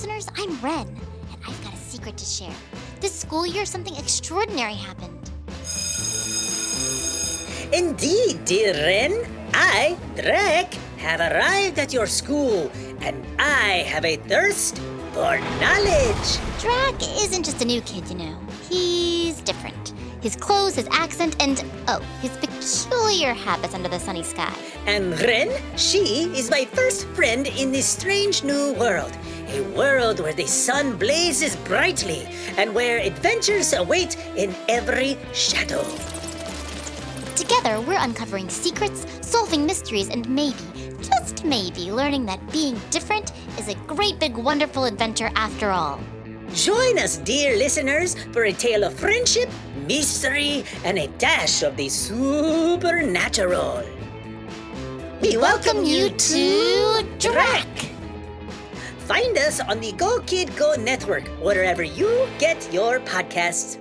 listeners, I'm Wren, and I've got a secret to share. This school year, something extraordinary happened. Indeed, dear Wren, I, Drac, have arrived at your school, and I have a thirst for knowledge. Drac isn't just a new kid, you know. He's different. His clothes, his accent, and oh, his peculiar habits under the sunny sky. And Wren, she is my first friend in this strange new world. A world where the sun blazes brightly and where adventures await in every shadow. Together, we're uncovering secrets, solving mysteries, and maybe, just maybe, learning that being different is a great big wonderful adventure after all. Join us, dear listeners, for a tale of friendship, mystery, and a dash of the supernatural. We welcome you to Drac! Find us on the Go Kid Go network, wherever you get your podcasts.